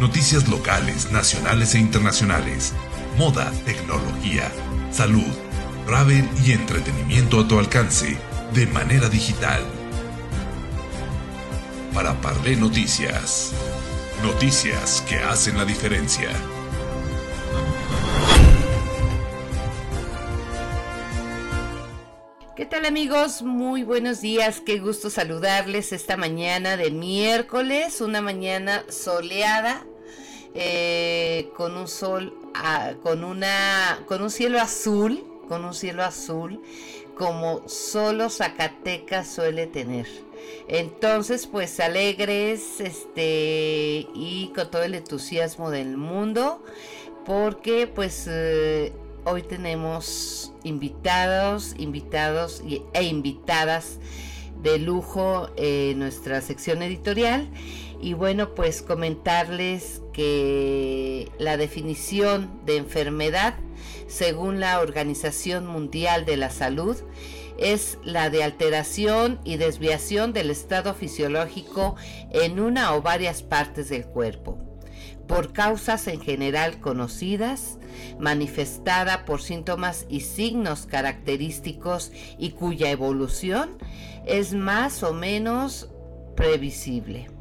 Noticias locales, nacionales e internacionales. Moda, tecnología, salud, travel y entretenimiento a tu alcance de manera digital. Para Parlé Noticias. Noticias que hacen la diferencia. ¿Qué tal amigos? Muy buenos días, qué gusto saludarles esta mañana de miércoles, una mañana soleada, eh, con un sol, con una, con un cielo azul, con un cielo azul, como solo Zacatecas suele tener. Entonces, pues alegres, este, y con todo el entusiasmo del mundo, porque pues eh, hoy tenemos invitados, invitados e invitadas de lujo en nuestra sección editorial. Y bueno, pues comentarles que la definición de enfermedad, según la Organización Mundial de la Salud, es la de alteración y desviación del estado fisiológico en una o varias partes del cuerpo por causas en general conocidas, manifestada por síntomas y signos característicos y cuya evolución es más o menos previsible.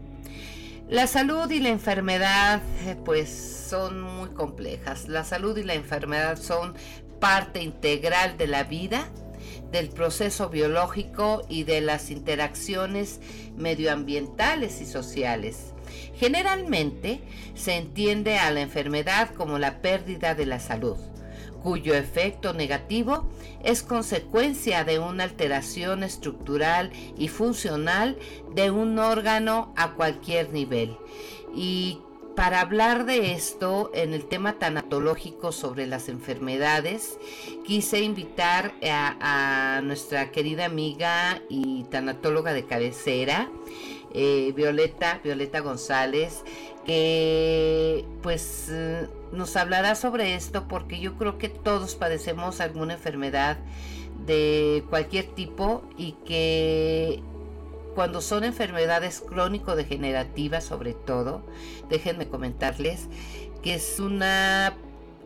La salud y la enfermedad eh, pues son muy complejas. La salud y la enfermedad son parte integral de la vida, del proceso biológico y de las interacciones medioambientales y sociales. Generalmente se entiende a la enfermedad como la pérdida de la salud, cuyo efecto negativo es consecuencia de una alteración estructural y funcional de un órgano a cualquier nivel. Y para hablar de esto en el tema tanatológico sobre las enfermedades, quise invitar a, nuestra querida amiga y tanatóloga de cabecera, eh, Violeta, Violeta González, que pues eh, nos hablará sobre esto porque yo creo que todos padecemos alguna enfermedad de cualquier tipo y que cuando son enfermedades crónico-degenerativas sobre todo, déjenme comentarles que es una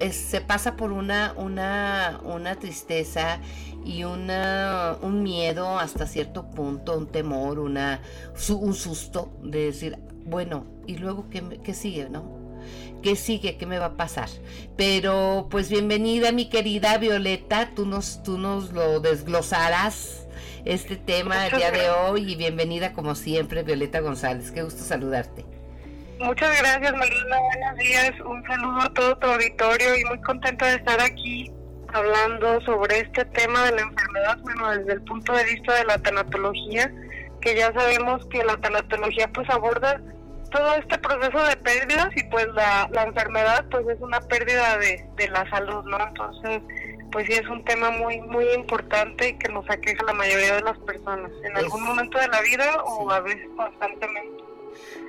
se pasa por una, una, una tristeza y una, un miedo hasta cierto punto, un temor, una, un susto de decir, bueno, ¿y luego qué, qué sigue, no? ¿Qué sigue? ¿Qué me va a pasar? Pero pues bienvenida mi querida Violeta, tú nos, tú nos lo desglosarás este tema el día de hoy y bienvenida como siempre Violeta González, qué gusto saludarte. Muchas gracias Marina, buenos días, un saludo a todo tu auditorio y muy contenta de estar aquí hablando sobre este tema de la enfermedad, bueno, desde el punto de vista de la tanatología, que ya sabemos que la tanatología pues aborda todo este proceso de pérdidas y pues la, la enfermedad pues es una pérdida de, de la salud, ¿no? Entonces, pues sí es un tema muy muy importante y que nos aqueja a la mayoría de las personas en algún momento de la vida o a veces constantemente.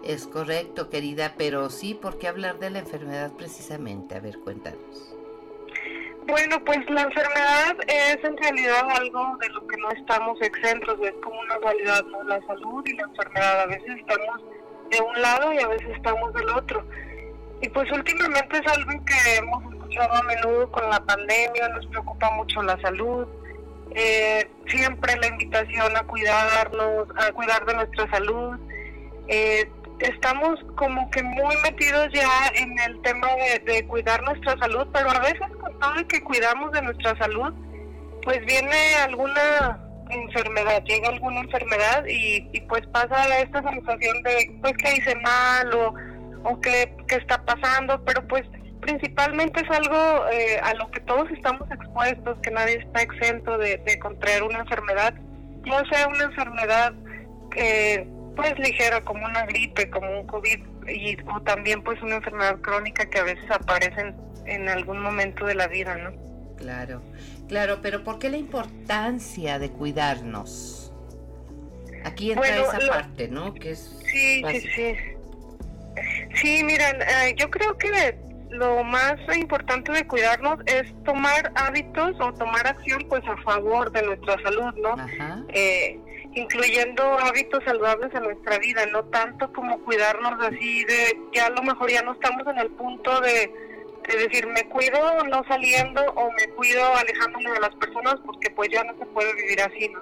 Es correcto, querida, pero sí, ¿por qué hablar de la enfermedad precisamente? A ver, cuéntanos. Bueno, pues la enfermedad es en realidad algo de lo que no estamos exentos, es como una dualidad, ¿no? La salud y la enfermedad. A veces estamos de un lado y a veces estamos del otro. Y pues últimamente es algo que hemos escuchado a menudo con la pandemia, nos preocupa mucho la salud. Eh, siempre la invitación a cuidarnos, a cuidar de nuestra salud. Eh, estamos como que muy metidos ya en el tema de, cuidar nuestra salud, pero a veces con todo el que cuidamos de nuestra salud, pues viene alguna enfermedad, llega alguna enfermedad y, pues pasa esta sensación de pues que hice mal o, o que, está pasando, pero pues principalmente es algo eh, a lo que todos estamos expuestos, que nadie está exento de, de contraer una enfermedad, no sea una enfermedad eh, pues ligera como una gripe, como un COVID y o también pues una enfermedad crónica que a veces aparece en, algún momento de la vida, ¿no? Claro, claro, pero ¿por qué la importancia de cuidarnos? Aquí entra esa parte, ¿no? Que es sí, sí, sí. Sí, miren, eh, yo creo que lo más importante de cuidarnos es tomar hábitos o tomar acción pues a favor de nuestra salud, ¿no? Ajá. Eh, incluyendo hábitos saludables en nuestra vida, no tanto como cuidarnos así de, ya a lo mejor ya no estamos en el punto de, decir, me cuido no saliendo o me cuido alejándome de las personas porque pues ya no se puede vivir así, ¿no?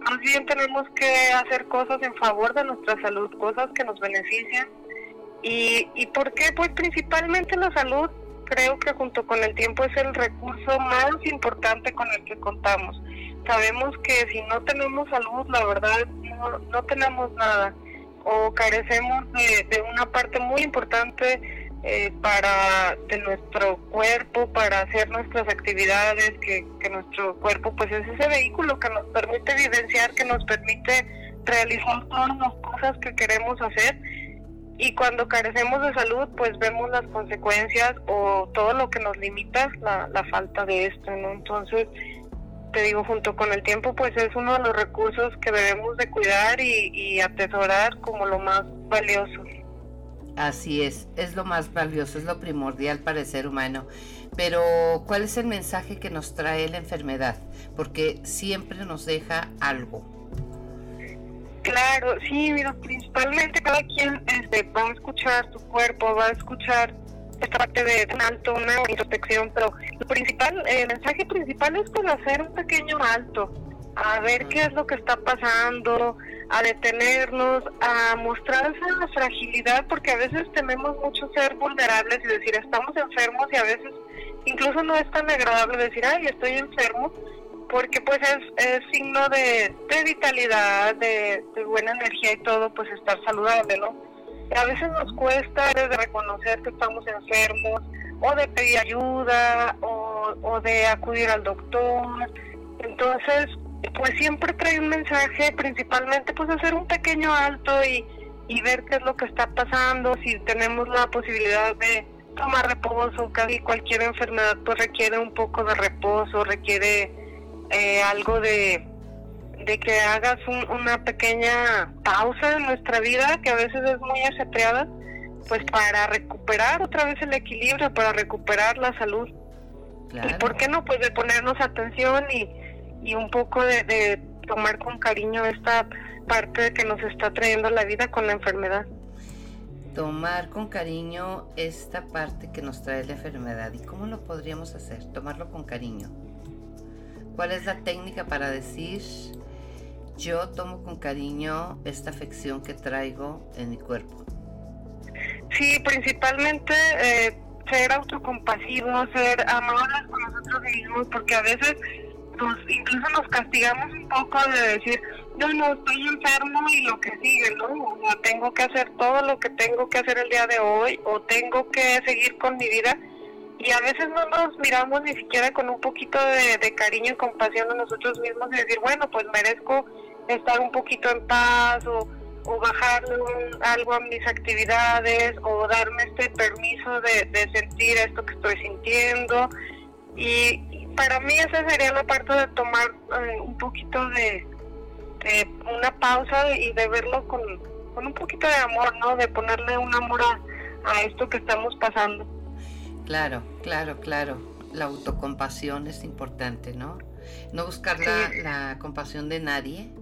Más bien tenemos que hacer cosas en favor de nuestra salud, cosas que nos benefician. ¿Y, y por qué? Pues principalmente la salud creo que junto con el tiempo es el recurso más importante con el que contamos sabemos que si no tenemos salud, la verdad, no, tenemos nada o carecemos de, una parte muy importante eh, para de nuestro cuerpo, para hacer nuestras actividades, que, que nuestro cuerpo pues es ese vehículo que nos permite evidenciar, que nos permite realizar todas las cosas que queremos hacer y cuando carecemos de salud pues vemos las consecuencias o todo lo que nos limita la, la falta de esto, ¿no? Entonces te digo, junto con el tiempo, pues es uno de los recursos que debemos de cuidar y, atesorar como lo más valioso. Así es, es lo más valioso, es lo primordial para el ser humano. Pero, ¿cuál es el mensaje que nos trae la enfermedad? Porque siempre nos deja algo. Claro, sí, mira, principalmente cada quien este, va a escuchar su cuerpo, va a escuchar esta parte de un alto, una introspección, pero lo principal, el mensaje principal es pues hacer un pequeño alto, a ver qué es lo que está pasando, a detenernos, a mostrar esa fragilidad, porque a veces tememos mucho ser vulnerables y decir estamos enfermos y a veces incluso no es tan agradable decir, ay, estoy enfermo, porque pues es, es signo de, de vitalidad, de, buena energía y todo, pues estar saludable, ¿no? a veces nos cuesta de reconocer que estamos enfermos o de pedir ayuda o, de acudir al doctor. Entonces, pues siempre trae un mensaje, principalmente pues hacer un pequeño alto y, y ver qué es lo que está pasando, si tenemos la posibilidad de tomar reposo, casi cualquier enfermedad pues requiere un poco de reposo, requiere eh, algo de de que hagas una pequeña pausa en nuestra vida, que a veces es muy ajetreada, pues para recuperar otra vez el equilibrio, para recuperar la salud. ¿Y por qué no? Pues de ponernos atención y, y un poco de, tomar con cariño esta parte que nos está trayendo la vida con la enfermedad. Tomar con cariño esta parte que nos trae la enfermedad. ¿Y cómo lo podríamos hacer? Tomarlo con cariño. ¿Cuál es la técnica para decir yo tomo con cariño esta afección que traigo en mi cuerpo. Sí, principalmente eh, ser autocompasivos, ser amables con nosotros mismos, porque a veces nos, incluso nos castigamos un poco de decir, yo no estoy enfermo y lo que sigue, ¿no? O tengo que hacer todo lo que tengo que hacer el día de hoy, o tengo que seguir con mi vida. Y a veces no nos miramos ni siquiera con un poquito de, cariño y compasión a nosotros mismos y decir, bueno, pues merezco estar un poquito en paz o, o bajarle algo a mis actividades o darme este permiso de, sentir esto que estoy sintiendo. Y, para mí esa sería la parte de tomar eh, un poquito de, una pausa y de verlo con, un poquito de amor, ¿no? De ponerle un amor a, esto que estamos pasando. Claro, claro, claro. La autocompasión es importante, ¿no? No buscar la, la compasión de nadie,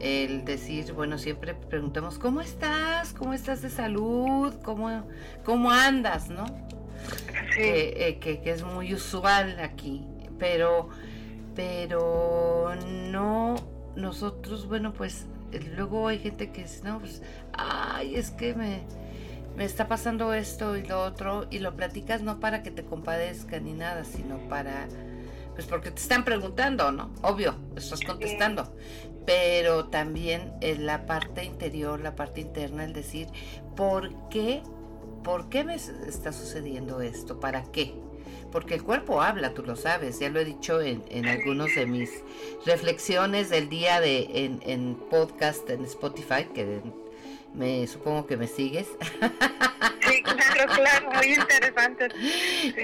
el decir, bueno, siempre preguntamos, ¿cómo estás? ¿Cómo estás de salud? ¿Cómo, cómo andas? ¿No? Eh, que, es muy usual aquí, pero, pero no, nosotros, bueno, pues luego hay gente que dice, no, pues, ay, es que me, me está pasando esto y lo otro, y lo platicas no para que te compadezca ni nada, sino para pues porque te están preguntando, ¿no? Obvio, estás contestando. Pero también es la parte interior, la parte interna, el decir, ¿por qué? ¿Por qué me está sucediendo esto? ¿Para qué? Porque el cuerpo habla, tú lo sabes, ya lo he dicho en, en algunos de mis reflexiones del día de en, en podcast en Spotify, que me supongo que me sigues. Sí, claro, claro, muy interesante.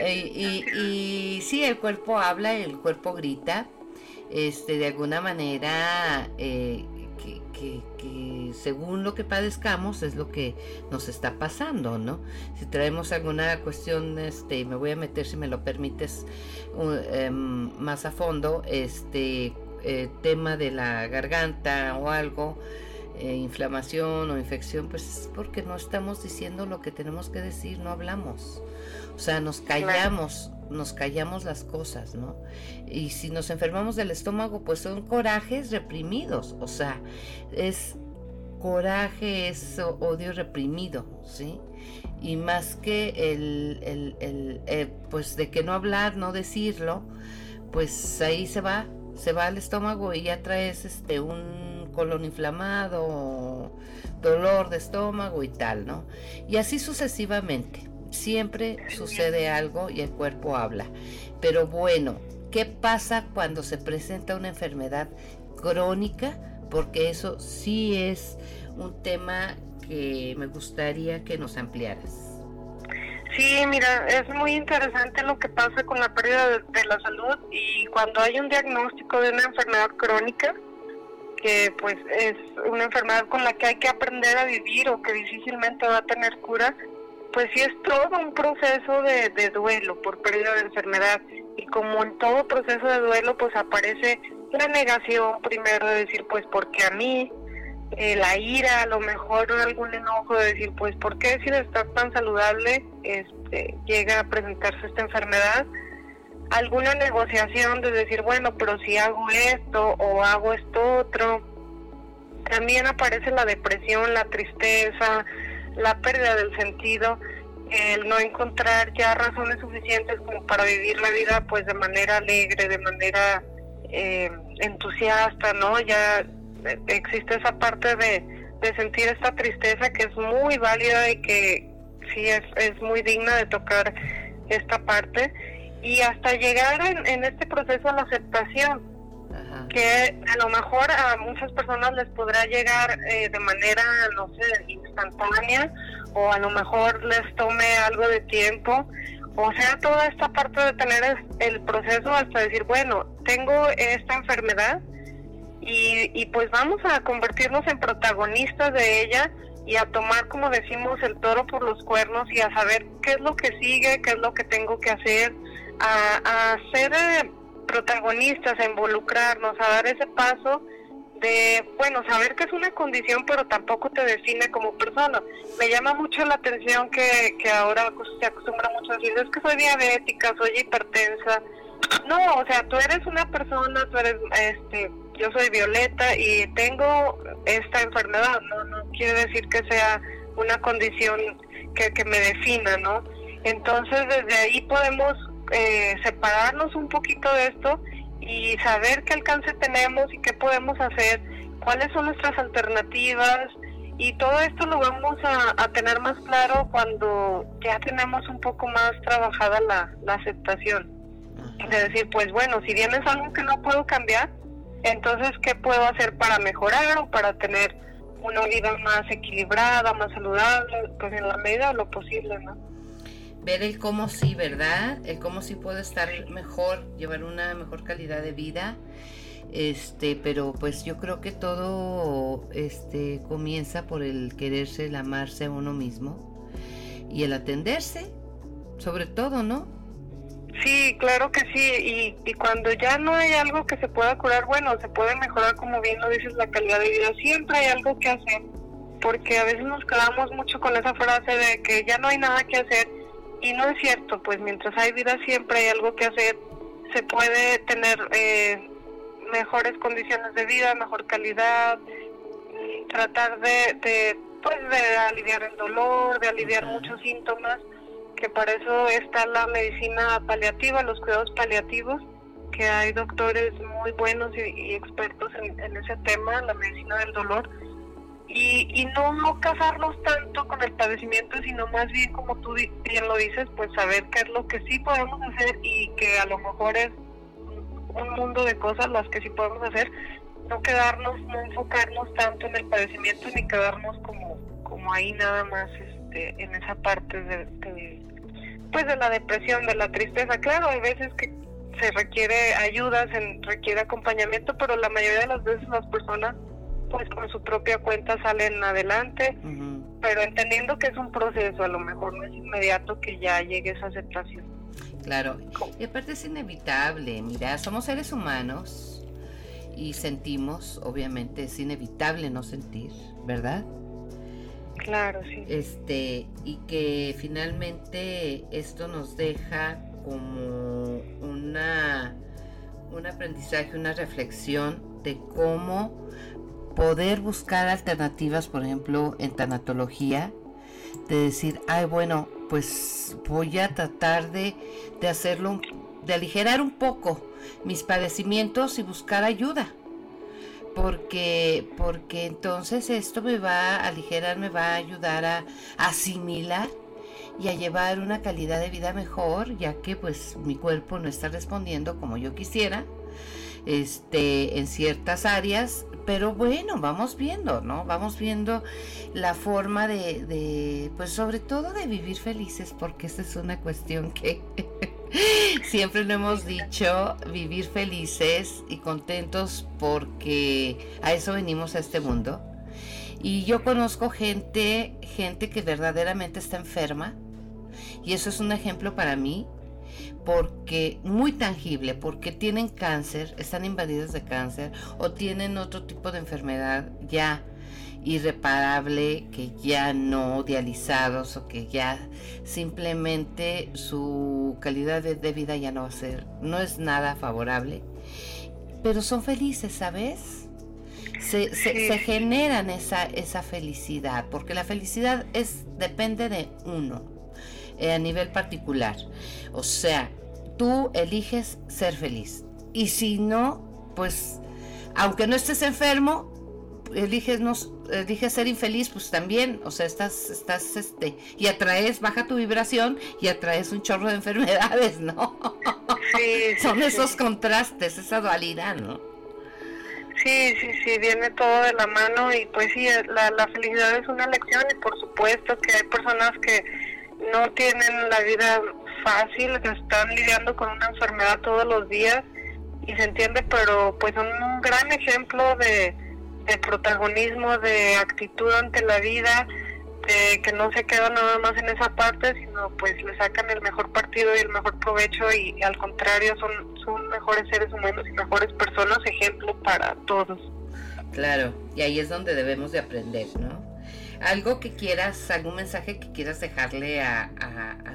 Y, y, sí, el cuerpo habla, el cuerpo grita, este, de alguna manera eh, que, que, según lo que padezcamos es lo que nos está pasando, ¿no? Si traemos alguna cuestión, este, me voy a meter, si me lo permites, em, más a fondo, este, eh, tema de la garganta o algo, eh, inflamación o infección, pues es porque no estamos diciendo lo que tenemos que decir, no hablamos. O sea, nos callamos, nos callamos las cosas, ¿no? Y si nos enfermamos del estómago, pues son corajes reprimidos, o sea, es coraje, es odio reprimido, ¿sí? Y más que el, el, el eh, pues de que no hablar, no decirlo, pues ahí se va, se va al estómago y ya traes este un colon inflamado, dolor de estómago y tal, ¿no? Y así sucesivamente. Siempre sucede algo y el cuerpo habla. Pero bueno, ¿qué pasa cuando se presenta una enfermedad crónica? Porque eso sí es un tema que me gustaría que nos ampliaras. Sí, mira, es muy interesante lo que pasa con la pérdida de, la salud y cuando hay un diagnóstico de una enfermedad crónica, que pues es una enfermedad con la que hay que aprender a vivir o que difícilmente va a tener cura, pues sí es todo un proceso de, de duelo por pérdida de enfermedad y como en todo proceso de duelo pues aparece la negación primero de decir pues porque a mí, eh, la ira, a lo mejor algún enojo de decir, pues, ¿por qué si estar tan saludable este, llega a presentarse esta enfermedad? Alguna negociación de decir, bueno, pero si hago esto o hago esto otro. También aparece la depresión, la tristeza, la pérdida del sentido, el no encontrar ya razones suficientes como para vivir la vida pues de manera alegre, de manera eh, entusiasta, ¿no? Ya existe esa parte de, sentir esta tristeza que es muy válida y que sí es, es muy digna de tocar esta parte y hasta llegar en, este proceso a la aceptación que a lo mejor a muchas personas les podrá llegar eh, de manera no sé instantánea o a lo mejor les tome algo de tiempo o sea toda esta parte de tener el proceso hasta decir bueno tengo esta enfermedad y, y pues vamos a convertirnos en protagonistas de ella y a tomar, como decimos, el toro por los cuernos y a saber qué es lo que sigue, qué es lo que tengo que hacer, a, a ser eh, protagonistas, a involucrarnos, a dar ese paso de, bueno, saber que es una condición, pero tampoco te define como persona. Me llama mucho la atención que, que ahora se acostumbra mucho a decir, es que soy diabética, soy hipertensa. No, o sea, tú eres una persona, tú eres, este, yo soy Violeta y tengo esta enfermedad, no, no quiere decir que sea una condición que, que me defina, ¿no? Entonces desde ahí podemos eh, separarnos un poquito de esto y saber qué alcance tenemos y qué podemos hacer, cuáles son nuestras alternativas y todo esto lo vamos a, tener más claro cuando ya tenemos un poco más trabajada la, la aceptación. De decir, pues bueno, si bien es algo que no puedo cambiar, entonces, ¿qué puedo hacer para mejorar o para tener una vida más equilibrada, más saludable? Pues en la medida de lo posible, ¿no? Ver el cómo sí, ¿verdad? El cómo sí puedo estar mejor, llevar una mejor calidad de vida. Este, pero pues yo creo que todo este comienza por el quererse, el amarse a uno mismo y el atenderse, sobre todo, ¿no? Sí, claro que sí, y, y, cuando ya no hay algo que se pueda curar, bueno, se puede mejorar, como bien lo dices, la calidad de vida, siempre hay algo que hacer, porque a veces nos quedamos mucho con esa frase de que ya no hay nada que hacer, y no es cierto, pues mientras hay vida siempre hay algo que hacer, se puede tener eh, mejores condiciones de vida, mejor calidad, tratar de, de, pues, de aliviar el dolor, de aliviar muchos síntomas que para eso está la medicina paliativa, los cuidados paliativos, que hay doctores muy buenos y, expertos en, ese tema, la medicina del dolor, y, y no, no casarnos tanto con el padecimiento, sino más bien, como tú bien lo dices, pues saber qué es lo que sí podemos hacer y que a lo mejor es un mundo de cosas las que sí podemos hacer, no quedarnos, no enfocarnos tanto en el padecimiento ni quedarnos como, como ahí nada más este, en esa parte de, de pues de la depresión, de la tristeza. Claro, hay veces que se requiere ayuda, se requiere acompañamiento, pero la mayoría de las veces las personas pues por su propia cuenta salen adelante, pero entendiendo que es un proceso, a lo mejor no es inmediato que ya llegue esa aceptación. Claro, y aparte es inevitable, mira, somos seres humanos y sentimos, obviamente es inevitable no sentir, ¿verdad? Claro, sí. Este, y que finalmente esto nos deja como una un aprendizaje, una reflexión de cómo poder buscar alternativas, por ejemplo, en tanatología, de decir, ay, bueno, pues voy a tratar de, de hacerlo, de aligerar un poco mis padecimientos y buscar ayuda. Porque, porque entonces esto me va a aligerar, me va a ayudar a asimilar y a llevar una calidad de vida mejor, ya que pues mi cuerpo no está respondiendo como yo quisiera este, en ciertas áreas, pero bueno, vamos viendo, ¿no? Vamos viendo la forma de, de, pues sobre todo de vivir felices, porque esa es una cuestión que siempre lo hemos dicho, vivir felices y contentos porque a eso venimos a este mundo. Y yo conozco gente, gente que verdaderamente está enferma, y eso es un ejemplo para mí, porque muy tangible, porque tienen cáncer, están invadidos de cáncer o tienen otro tipo de enfermedad ya irreparable, que ya no dializados o que ya simplemente su calidad de, vida ya no va a ser, no es nada favorable, pero son felices, ¿sabes? Se, se, generan esa, esa felicidad, porque la felicidad es, depende de uno eh, a nivel particular. O sea, tú eliges ser feliz. Y si no, pues, aunque no estés enfermo, eliges, no, eliges ser infeliz, pues también, o sea, estás, estás, este, y atraes, baja tu vibración y atraes un chorro de enfermedades, ¿no? Sí, Son esos contrastes, esa dualidad, ¿no? Sí, sí, sí, viene todo de la mano y pues sí, la, la felicidad es una lección y por supuesto que hay personas que no tienen la vida fácil, están lidiando con una enfermedad todos los días y se entiende, pero pues son un gran ejemplo de, protagonismo, de actitud ante la vida, de que no se quedan nada más en esa parte, sino pues le sacan el mejor partido y el mejor provecho y, al contrario son, son mejores seres humanos y mejores personas, ejemplo para todos. Claro, y ahí es donde debemos de aprender, ¿no? Algo que quieras, algún mensaje que quieras dejarle a,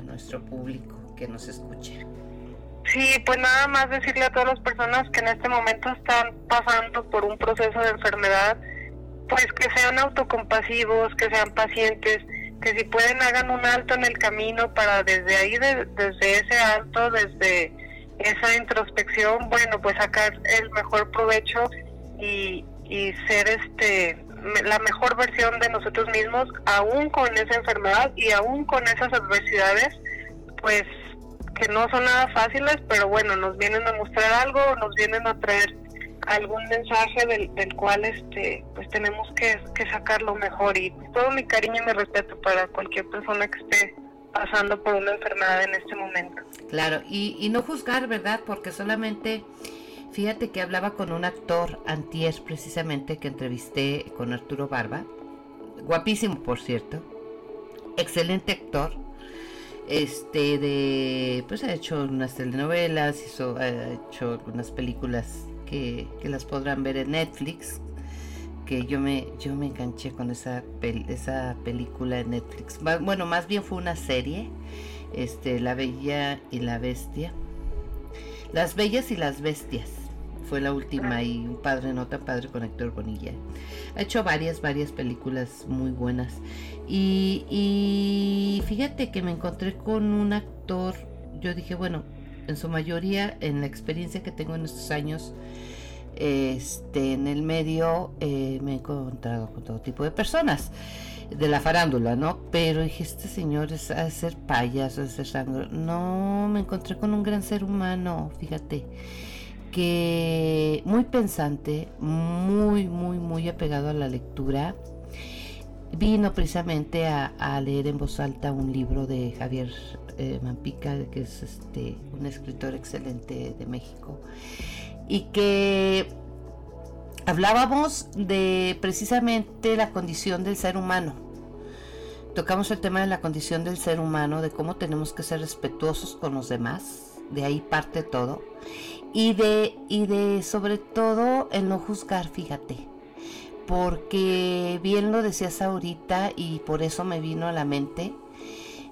nuestro público que nos escuche. Sí, pues nada más decirle a todas las personas que en este momento están pasando por un proceso de enfermedad, pues que sean autocompasivos, que sean pacientes, que si pueden hagan un alto en el camino para desde ahí, desde ese alto, desde esa introspección, bueno, pues sacar el mejor provecho y, y ser este la mejor versión de nosotros mismos, aún con esa enfermedad y aún con esas adversidades, pues que no son nada fáciles, pero bueno, nos vienen a mostrar algo, nos vienen a traer algún mensaje del, del cual este pues tenemos que, que sacar lo mejor y todo mi cariño y mi respeto para cualquier persona que esté pasando por una enfermedad en este momento. Claro, y, y no juzgar, ¿verdad? Porque solamente Fíjate que hablaba con un actor antier precisamente que entrevisté con Arturo Barba. Guapísimo, por cierto. Excelente actor. Este de pues ha hecho unas telenovelas, hizo, ha hecho algunas películas que, las podrán ver en Netflix. Que yo me, yo me enganché con esa, esa película en Netflix. Bueno, más bien fue una serie. Este, La Bella y la Bestia. Las Bellas y las Bestias fue la última y un padre nota, padre con Héctor Bonilla. Ha hecho varias, varias películas muy buenas. Y, fíjate que me encontré con un actor, yo dije, bueno, en su mayoría, en la experiencia que tengo en estos años, este, en el medio eh, me he encontrado con todo tipo de personas de la farándula, ¿no? Pero dije, este señor es a ser payaso, sangre. No, me encontré con un gran ser humano, fíjate que muy pensante, muy, muy, muy apegado a la lectura. Vino precisamente a, leer en voz alta un libro de Javier eh, Mampica, que es este, un escritor excelente de México, y que hablábamos de precisamente la condición del ser humano. Tocamos el tema de la condición del ser humano, de cómo tenemos que ser respetuosos con los demás, de ahí parte todo. Y de, y de sobre todo el no juzgar, fíjate. Porque bien lo decías ahorita y por eso me vino a la mente.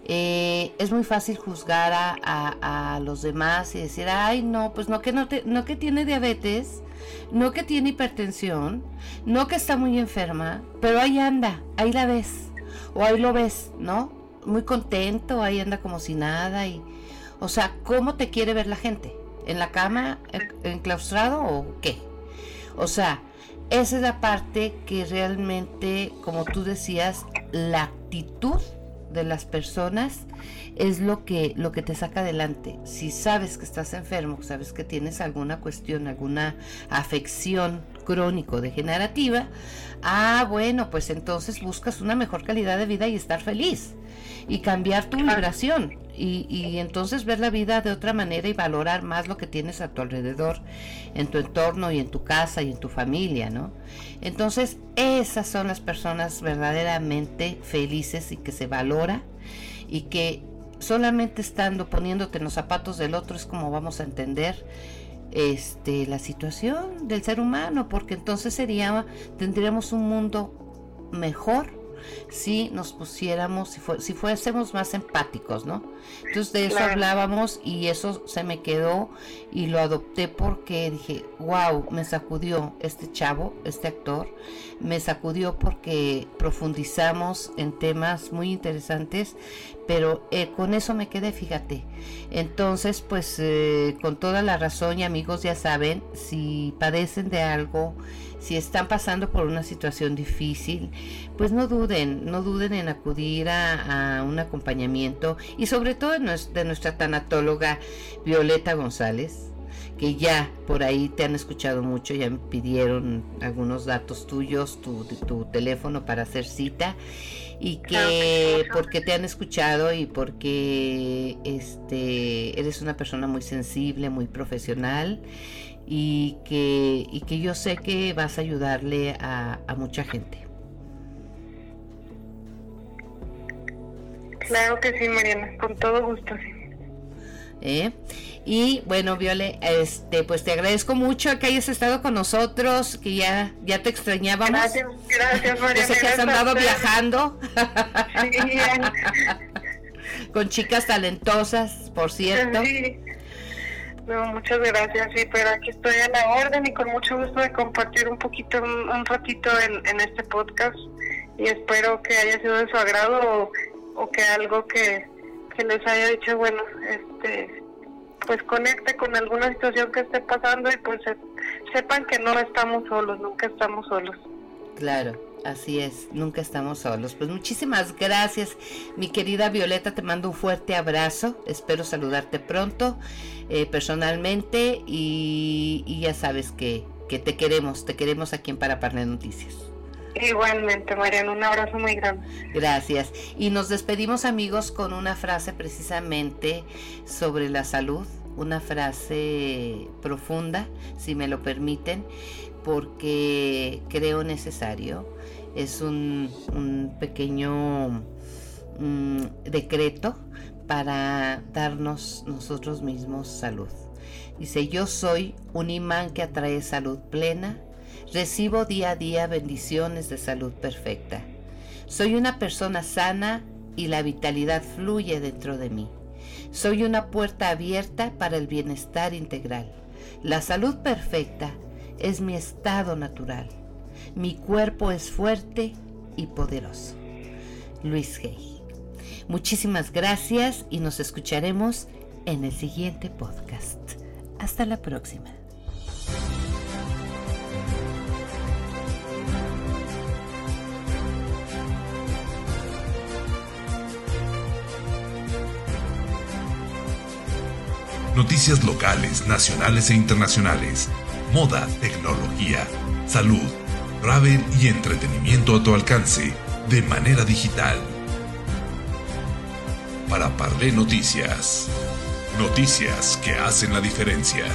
Eh, es muy fácil juzgar a, a, los demás y decir, ay no, pues no que no, te, no que tiene diabetes, no que tiene hipertensión, no que está muy enferma, pero ahí anda, ahí la ves, o ahí lo ves, ¿no? Muy contento, ahí anda como si nada y, o sea, ¿cómo te quiere ver la gente? ¿En la cama, enclaustrado o qué? O sea, esa es la parte que realmente, como tú decías, la actitud de las personas es lo que, lo que te saca adelante. Si sabes que estás enfermo, sabes que tienes alguna cuestión, alguna afección crónico degenerativa, ah, bueno, pues entonces buscas una mejor calidad de vida y estar feliz y cambiar tu vibración y, entonces ver la vida de otra manera y valorar más lo que tienes a tu alrededor, en tu entorno y en tu casa y en tu familia, ¿no? Entonces esas son las personas verdaderamente felices y que se valora y que solamente estando poniéndote en los zapatos del otro es como vamos a entender este la situación del ser humano porque entonces sería tendríamos un mundo mejor si nos pusiéramos, si, si fuésemos más empáticos, ¿no? Entonces de eso hablábamos y eso se me quedó y lo adopté porque dije, wow, me sacudió este chavo, este actor, me sacudió porque profundizamos en temas muy interesantes, pero eh, con eso me quedé, fíjate. Entonces, pues eh, con toda la razón y amigos ya saben, si padecen de algo, si están pasando por una situación difícil, pues no duden, no duden en acudir a, un acompañamiento y sobre todo de nuestra tanatóloga Violeta González que ya por ahí te han escuchado mucho, ya me pidieron algunos datos tuyos, tu, tu teléfono para hacer cita y que porque te han escuchado y porque este eres una persona muy sensible, muy profesional y que, y que yo sé que vas a ayudarle a, mucha gente. Claro que sí, Mariana, con todo gusto, sí. ¿Eh? Y bueno, Viole, este, pues te agradezco mucho que hayas estado con nosotros, que ya, ya te extrañábamos. Gracias, gracias, Mariana. sé que has andado viajando. con chicas talentosas, por cierto. Sí. No, muchas gracias, sí, pero aquí estoy a la orden y con mucho gusto de compartir un poquito, un, ratito en, este podcast y espero que haya sido de su agrado o, que algo que, les haya dicho, bueno, este pues conecte con alguna situación que esté pasando y pues sepan que no estamos solos, nunca estamos solos. Claro. Así es, nunca estamos solos. Pues muchísimas gracias, mi querida Violeta, te mando un fuerte abrazo, espero saludarte pronto eh, personalmente y, ya sabes que, que, te queremos, te queremos aquí en Paraparne Noticias. Igualmente, Mariana, un abrazo muy grande. Gracias. Y nos despedimos amigos con una frase precisamente sobre la salud, una frase profunda, si me lo permiten, porque creo necesario es un, pequeño mm, decreto para darnos nosotros mismos salud. Dice, yo soy un imán que atrae salud plena, recibo día a día bendiciones de salud perfecta. Soy una persona sana y la vitalidad fluye dentro de mí. Soy una puerta abierta para el bienestar integral. La salud perfecta es mi estado natural. Mi cuerpo es fuerte y poderoso. Luis Hay. Muchísimas gracias y nos escucharemos en el siguiente podcast. Hasta la próxima. Noticias locales, nacionales e internacionales. Moda, tecnología, salud travel y entretenimiento a tu alcance de manera digital. Para Parlé Noticias. Noticias que hacen la diferencia.